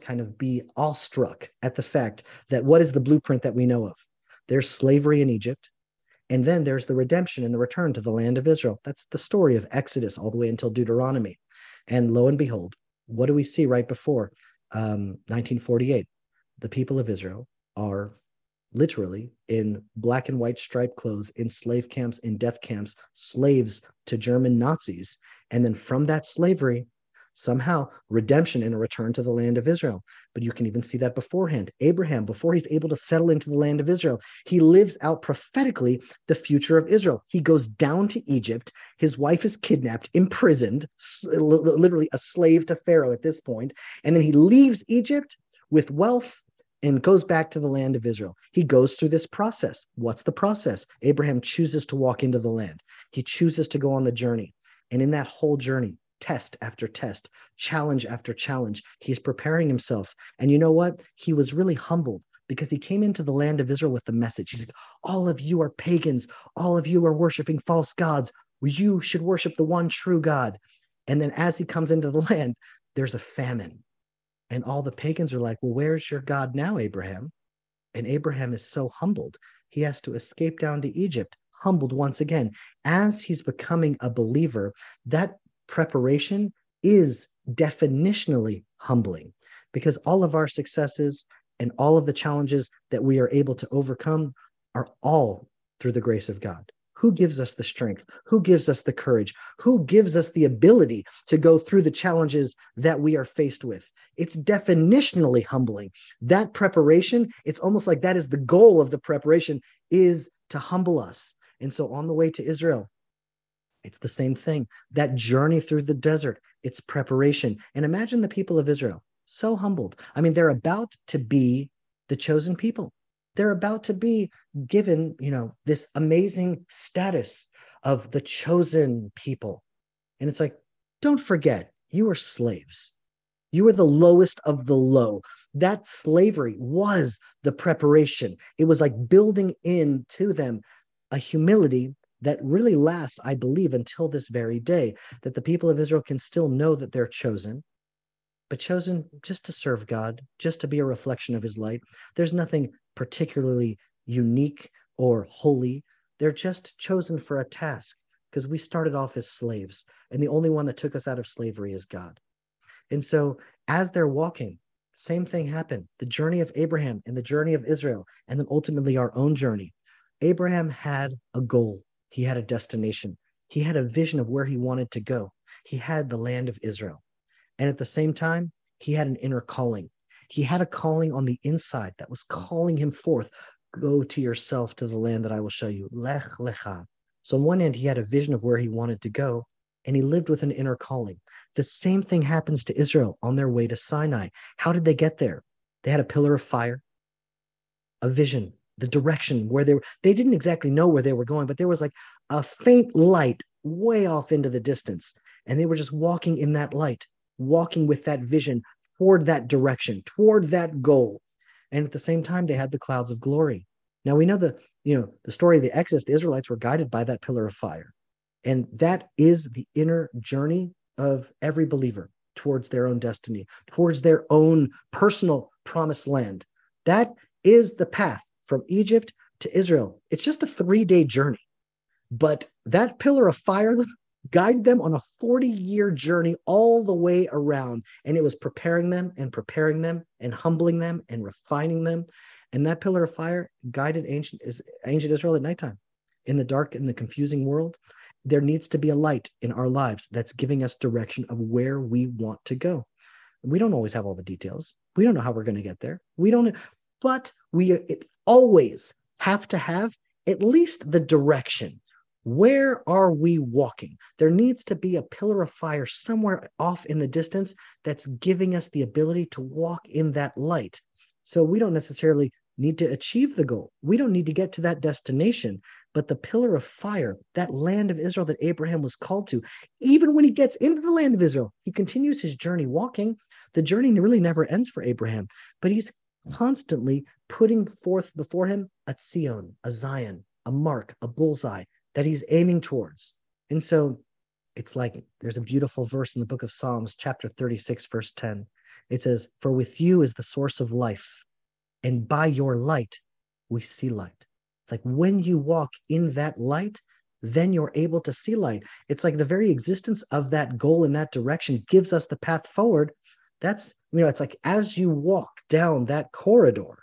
kind of be awestruck at the fact that what is the blueprint that we know of? There's slavery in Egypt. And then there's the redemption and the return to the land of Israel. That's the story of Exodus all the way until Deuteronomy. And lo and behold, what do we see right before um, 1948? the people of Israel are literally in black and white striped clothes in slave camps, in death camps, slaves to German Nazis. And then from that slavery, somehow redemption and a return to the land of Israel. But you can even see that beforehand. Abraham, before he's able to settle into the land of Israel, he lives out prophetically the future of Israel. He goes down to Egypt. His wife is kidnapped, imprisoned, literally a slave to Pharaoh at this point. And then he leaves Egypt with wealth and goes back to the land of Israel. He goes through this process. What's the process? Abraham chooses to walk into the land, he chooses to go on the journey. And in that whole journey, test after test, challenge after challenge, he's preparing himself. And you know what? He was really humbled because he came into the land of Israel with the message. He's like, All of you are pagans, all of you are worshiping false gods. You should worship the one true God. And then as he comes into the land, there's a famine and all the pagans are like, Well, where's your God now, Abraham? And Abraham is so humbled. He has to escape down to Egypt, humbled once again. As he's becoming a believer, that preparation is definitionally humbling because all of our successes and all of the challenges that we are able to overcome are all through the grace of God. Who gives us the strength? Who gives us the courage? Who gives us the ability to go through the challenges that we are faced with? It's definitionally humbling. That preparation, it's almost like that is the goal of the preparation is to humble us. And so on the way to Israel, It's the same thing. That journey through the desert, it's preparation. And imagine the people of Israel, so humbled. I mean, they're about to be the chosen people. They're about to be given, you know, this amazing status of the chosen people. And it's like, don't forget, you are slaves. You were the lowest of the low. That slavery was the preparation. It was like building into them a humility that really lasts, I believe, until this very day, that the people of Israel can still know that they're chosen, but chosen just to serve God, just to be a reflection of his light. There's nothing particularly unique or holy. They're just chosen for a task because we started off as slaves, and the only one that took us out of slavery is God. And so, as they're walking, same thing happened. The journey of Abraham and the journey of Israel, and then ultimately our own journey. Abraham had a goal, he had a destination, he had a vision of where he wanted to go. He had the land of Israel. And at the same time, he had an inner calling. He had a calling on the inside that was calling him forth. Go to yourself to the land that I will show you. Lech lecha. So on one end, he had a vision of where he wanted to go, and he lived with an inner calling. The same thing happens to Israel on their way to Sinai. How did they get there? They had a pillar of fire, a vision, the direction where they were. They didn't exactly know where they were going, but there was like a faint light way off into the distance. And they were just walking in that light, walking with that vision toward that direction, toward that goal. And at the same time, they had the clouds of glory. Now we know the, you know, the story of the Exodus, the Israelites were guided by that pillar of fire. And that is the inner journey of every believer towards their own destiny, towards their own personal promised land. That is the path from Egypt to Israel. It's just a three day journey. But that pillar of fire guided them on a 40 year journey all the way around. And it was preparing them and preparing them and humbling them and refining them. And that pillar of fire guided ancient, ancient Israel at nighttime in the dark, in the confusing world there needs to be a light in our lives that's giving us direction of where we want to go. We don't always have all the details. We don't know how we're going to get there. We don't, but we always have to have at least the direction. Where are we walking? There needs to be a pillar of fire somewhere off in the distance that's giving us the ability to walk in that light. So we don't necessarily need to achieve the goal. We don't need to get to that destination, but the pillar of fire, that land of Israel that Abraham was called to, even when he gets into the land of Israel, he continues his journey walking. The journey really never ends for Abraham, but he's constantly putting forth before him a Zion, a Zion, a mark, a bullseye that he's aiming towards. And so it's like there's a beautiful verse in the book of Psalms, chapter 36, verse 10. It says, For with you is the source of life and by your light, we see light. It's like when you walk in that light, then you're able to see light. It's like the very existence of that goal in that direction gives us the path forward. That's, you know, it's like as you walk down that corridor,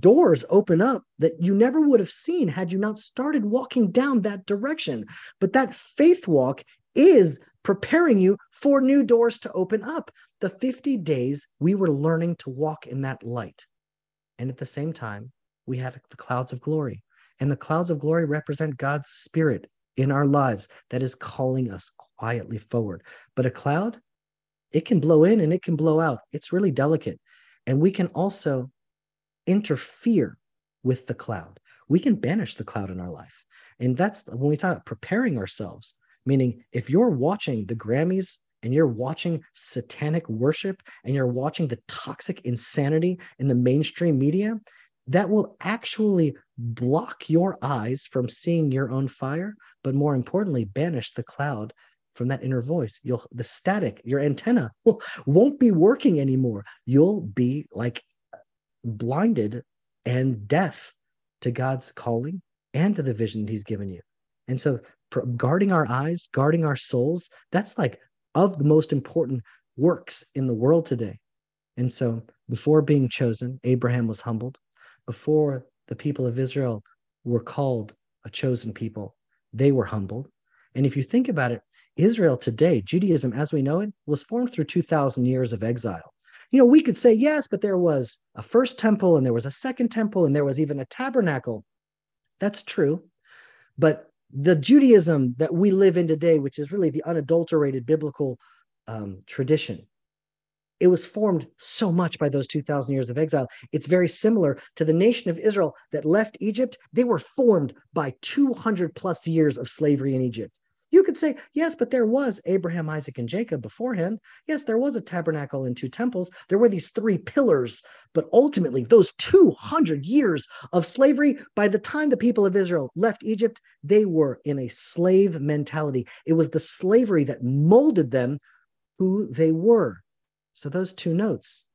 doors open up that you never would have seen had you not started walking down that direction. But that faith walk is preparing you for new doors to open up. The 50 days we were learning to walk in that light. And at the same time, we had the clouds of glory. And the clouds of glory represent God's spirit in our lives that is calling us quietly forward. But a cloud, it can blow in and it can blow out. It's really delicate. And we can also interfere with the cloud. We can banish the cloud in our life. And that's when we talk about preparing ourselves, meaning if you're watching the Grammys and you're watching satanic worship and you're watching the toxic insanity in the mainstream media, that will actually block your eyes from seeing your own fire, but more importantly, banish the cloud from that inner voice. You'll the static, your antenna won't be working anymore. You'll be like blinded and deaf to God's calling and to the vision he's given you. And so guarding our eyes, guarding our souls, that's like of the most important works in the world today. And so, before being chosen, Abraham was humbled. Before the people of Israel were called a chosen people, they were humbled. And if you think about it, Israel today, Judaism as we know it, was formed through 2,000 years of exile. You know, we could say yes, but there was a first temple and there was a second temple and there was even a tabernacle. That's true. But the Judaism that we live in today, which is really the unadulterated biblical um, tradition, it was formed so much by those 2,000 years of exile. It's very similar to the nation of Israel that left Egypt. They were formed by 200 plus years of slavery in Egypt. You could say, yes, but there was Abraham, Isaac, and Jacob beforehand. Yes, there was a tabernacle and two temples. There were these three pillars. But ultimately, those 200 years of slavery, by the time the people of Israel left Egypt, they were in a slave mentality. It was the slavery that molded them who they were. So, those two notes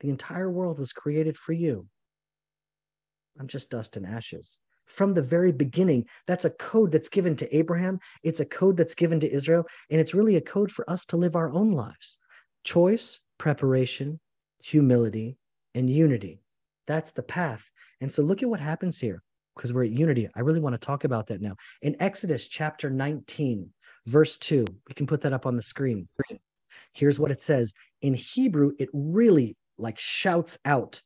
the entire world was created for you. I'm just dust and ashes from the very beginning. That's a code that's given to Abraham. It's a code that's given to Israel. And it's really a code for us to live our own lives choice, preparation, humility, and unity. That's the path. And so look at what happens here because we're at unity. I really want to talk about that now. In Exodus chapter 19, verse 2, we can put that up on the screen. Here's what it says. In Hebrew, it really like shouts out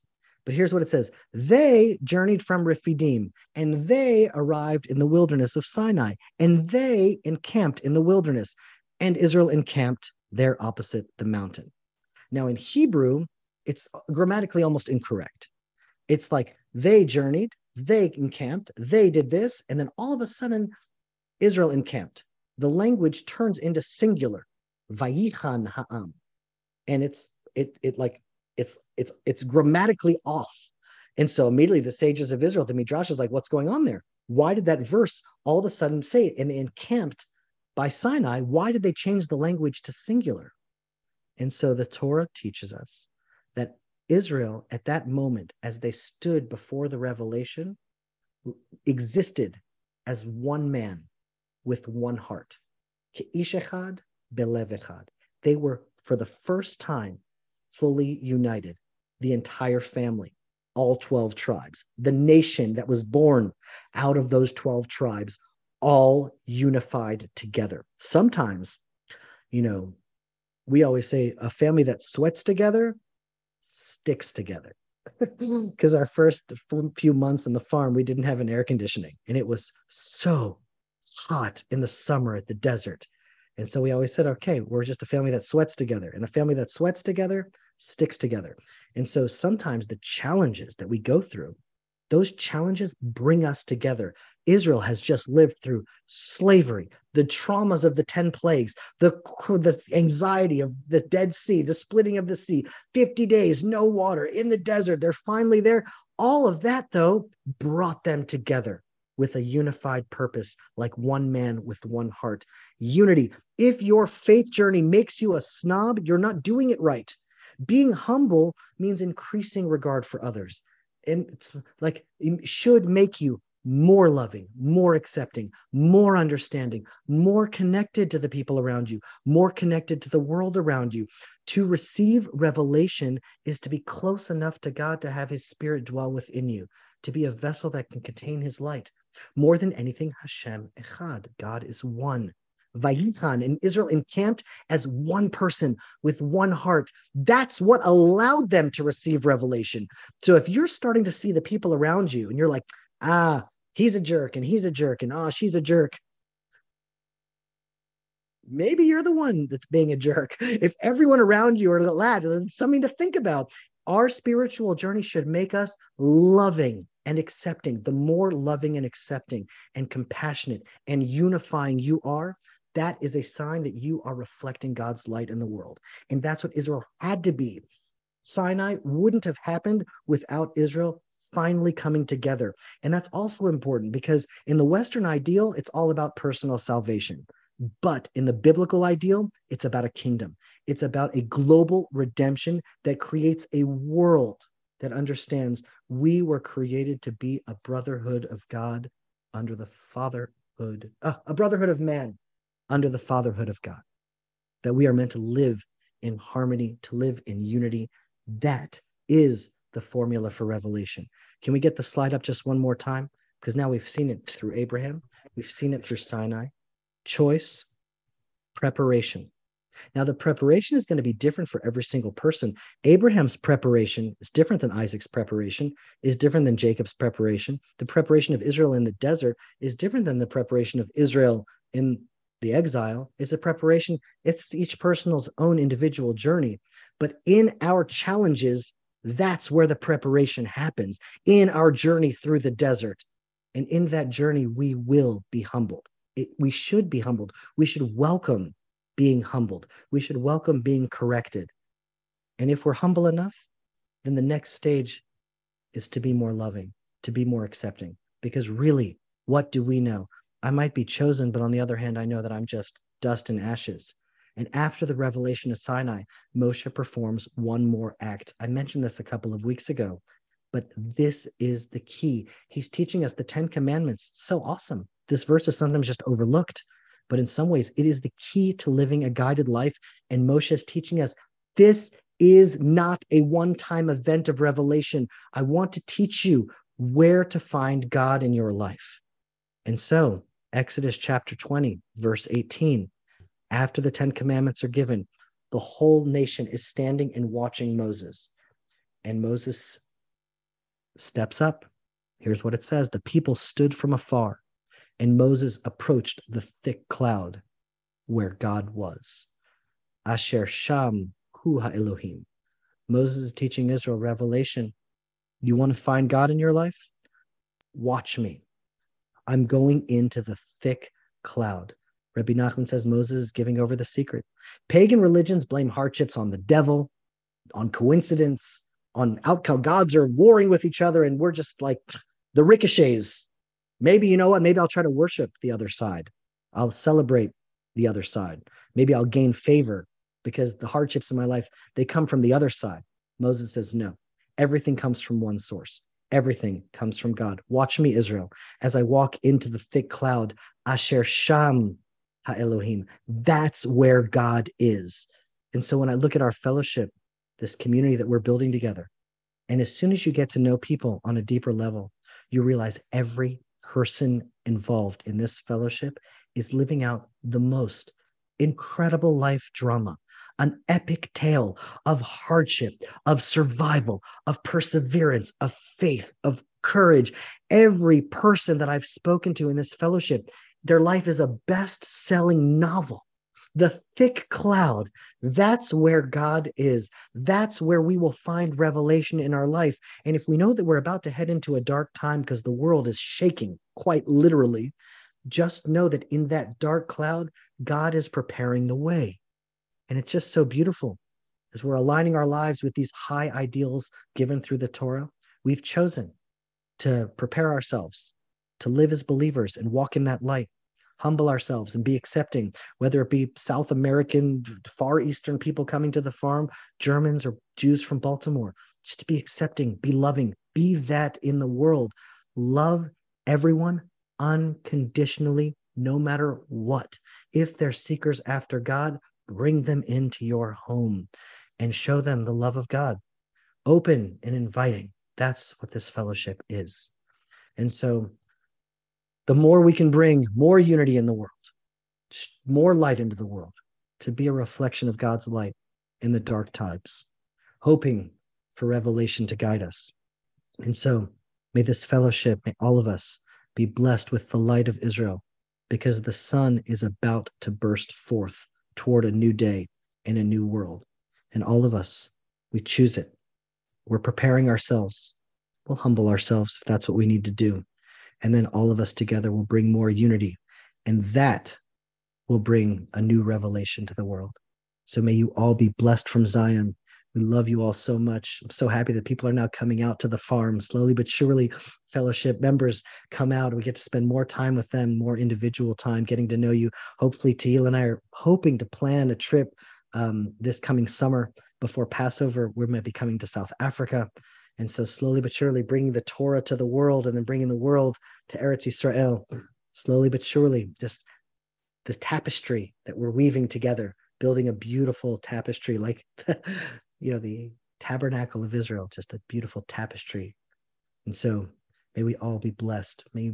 but here's what it says They journeyed from Rephidim, and they arrived in the wilderness of Sinai, and they encamped in the wilderness, and Israel encamped there opposite the mountain. Now, in Hebrew, it's grammatically almost incorrect. It's like they journeyed, they encamped, they did this, and then all of a sudden, Israel encamped. The language turns into singular, vayichan ha'am, and it's it it like it's it's it's grammatically off. And so immediately the sages of Israel, the Midrash is like, what's going on there? Why did that verse all of a sudden say it? And they encamped by Sinai. Why did they change the language to singular? And so the Torah teaches us that Israel, at that moment, as they stood before the revelation, existed as one man with one heart. They were, for the first time, fully united, the entire family, all 12 tribes, the nation that was born out of those 12 tribes, all unified together. Sometimes, you know, we always say a family that sweats together sticks together. Because our first few months on the farm, we didn't have an air conditioning, and it was so hot in the summer at the desert. And so we always said, okay, we're just a family that sweats together. And a family that sweats together sticks together. And so sometimes the challenges that we go through, those challenges bring us together. Israel has just lived through slavery, the traumas of the 10 plagues, the, the anxiety of the Dead Sea, the splitting of the sea, 50 days, no water in the desert. They're finally there. All of that, though, brought them together with a unified purpose, like one man with one heart. Unity. If your faith journey makes you a snob, you're not doing it right. Being humble means increasing regard for others. And it's like it should make you more loving, more accepting, more understanding, more connected to the people around you, more connected to the world around you. To receive revelation is to be close enough to God to have his spirit dwell within you, to be a vessel that can contain his light. More than anything, Hashem Echad, God is one. Vayichan and Israel encamped as one person with one heart. That's what allowed them to receive revelation. So if you're starting to see the people around you and you're like, ah, he's a jerk and he's a jerk and oh, she's a jerk. Maybe you're the one that's being a jerk. If everyone around you are glad, it's something to think about. Our spiritual journey should make us loving and accepting. The more loving and accepting and compassionate and unifying you are, that is a sign that you are reflecting God's light in the world. And that's what Israel had to be. Sinai wouldn't have happened without Israel finally coming together. And that's also important because in the Western ideal, it's all about personal salvation. But in the biblical ideal, it's about a kingdom. It's about a global redemption that creates a world that understands we were created to be a brotherhood of God under the fatherhood, uh, a brotherhood of man under the fatherhood of God, that we are meant to live in harmony, to live in unity. That is the formula for revelation. Can we get the slide up just one more time? Because now we've seen it through Abraham, we've seen it through Sinai. Choice, preparation. Now, the preparation is going to be different for every single person. Abraham's preparation is different than Isaac's preparation, is different than Jacob's preparation. The preparation of Israel in the desert is different than the preparation of Israel in the exile. is a preparation, it's each person's own individual journey. But in our challenges, that's where the preparation happens in our journey through the desert. And in that journey, we will be humbled. It, we should be humbled. We should welcome being humbled. We should welcome being corrected. And if we're humble enough, then the next stage is to be more loving, to be more accepting. Because really, what do we know? I might be chosen, but on the other hand, I know that I'm just dust and ashes. And after the revelation of Sinai, Moshe performs one more act. I mentioned this a couple of weeks ago, but this is the key. He's teaching us the 10 commandments. So awesome. This verse is sometimes just overlooked but in some ways, it is the key to living a guided life. And Moshe is teaching us this is not a one time event of revelation. I want to teach you where to find God in your life. And so, Exodus chapter 20, verse 18, after the Ten Commandments are given, the whole nation is standing and watching Moses. And Moses steps up. Here's what it says The people stood from afar and Moses approached the thick cloud where God was. Asher Sham Hu Elohim. Moses is teaching Israel revelation. You want to find God in your life? Watch me. I'm going into the thick cloud. Rabbi Nachman says Moses is giving over the secret. Pagan religions blame hardships on the devil, on coincidence, on outcome. Gods are warring with each other, and we're just like the ricochets Maybe, you know what? Maybe I'll try to worship the other side. I'll celebrate the other side. Maybe I'll gain favor because the hardships in my life, they come from the other side. Moses says, no, everything comes from one source. Everything comes from God. Watch me, Israel, as I walk into the thick cloud, Asher Sham Ha Elohim. That's where God is. And so when I look at our fellowship, this community that we're building together, and as soon as you get to know people on a deeper level, you realize every person involved in this fellowship is living out the most incredible life drama, an epic tale of hardship, of survival, of perseverance, of faith, of courage. Every person that I've spoken to in this fellowship, their life is a best selling novel the thick cloud, that's where God is. That's where we will find revelation in our life. And if we know that we're about to head into a dark time because the world is shaking, quite literally, just know that in that dark cloud, God is preparing the way. And it's just so beautiful as we're aligning our lives with these high ideals given through the Torah. We've chosen to prepare ourselves to live as believers and walk in that light humble ourselves and be accepting, whether it be South American, Far Eastern people coming to the farm, Germans or Jews from Baltimore, just to be accepting, be loving, be that in the world. Love everyone unconditionally, no matter what. If they're seekers after God, bring them into your home and show them the love of God. Open and inviting. That's what this fellowship is. And so the more we can bring more unity in the world, more light into the world, to be a reflection of God's light in the dark times, hoping for revelation to guide us. And so, may this fellowship, may all of us be blessed with the light of Israel, because the sun is about to burst forth toward a new day and a new world. And all of us, we choose it. We're preparing ourselves. We'll humble ourselves if that's what we need to do. And then all of us together will bring more unity. And that will bring a new revelation to the world. So may you all be blessed from Zion. We love you all so much. I'm so happy that people are now coming out to the farm slowly but surely. Fellowship members come out. We get to spend more time with them, more individual time, getting to know you. Hopefully, Teal and I are hoping to plan a trip um, this coming summer before Passover. We might be coming to South Africa. And so slowly but surely bringing the Torah to the world and then bringing the world to Eretz Israel, slowly but surely, just the tapestry that we're weaving together, building a beautiful tapestry like, you know, the tabernacle of Israel, just a beautiful tapestry. And so may we all be blessed. May,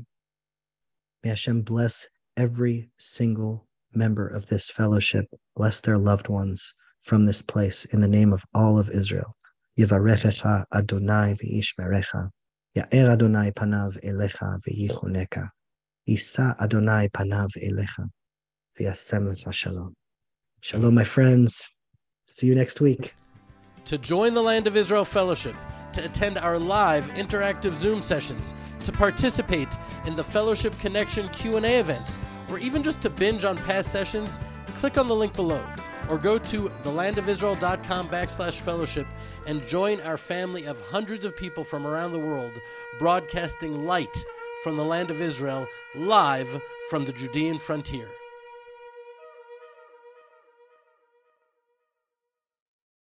may Hashem bless every single member of this fellowship bless their loved ones from this place in the name of all of Israel. Yivarechecha Adonai v'yishmerecha. Ya'er Adonai panav elecha v'yichuneka. Isa Adonai panav elecha v'yasem lecha shalom. Shalom, my friends. See you next week. To join the Land of Israel Fellowship, to attend our live interactive Zoom sessions, to participate in the Fellowship Connection Q&A events, or even just to binge on past sessions, click on the link below or go to thelandofisrael.com backslash fellowship and join our family of hundreds of people from around the world broadcasting light from the land of Israel live from the Judean frontier.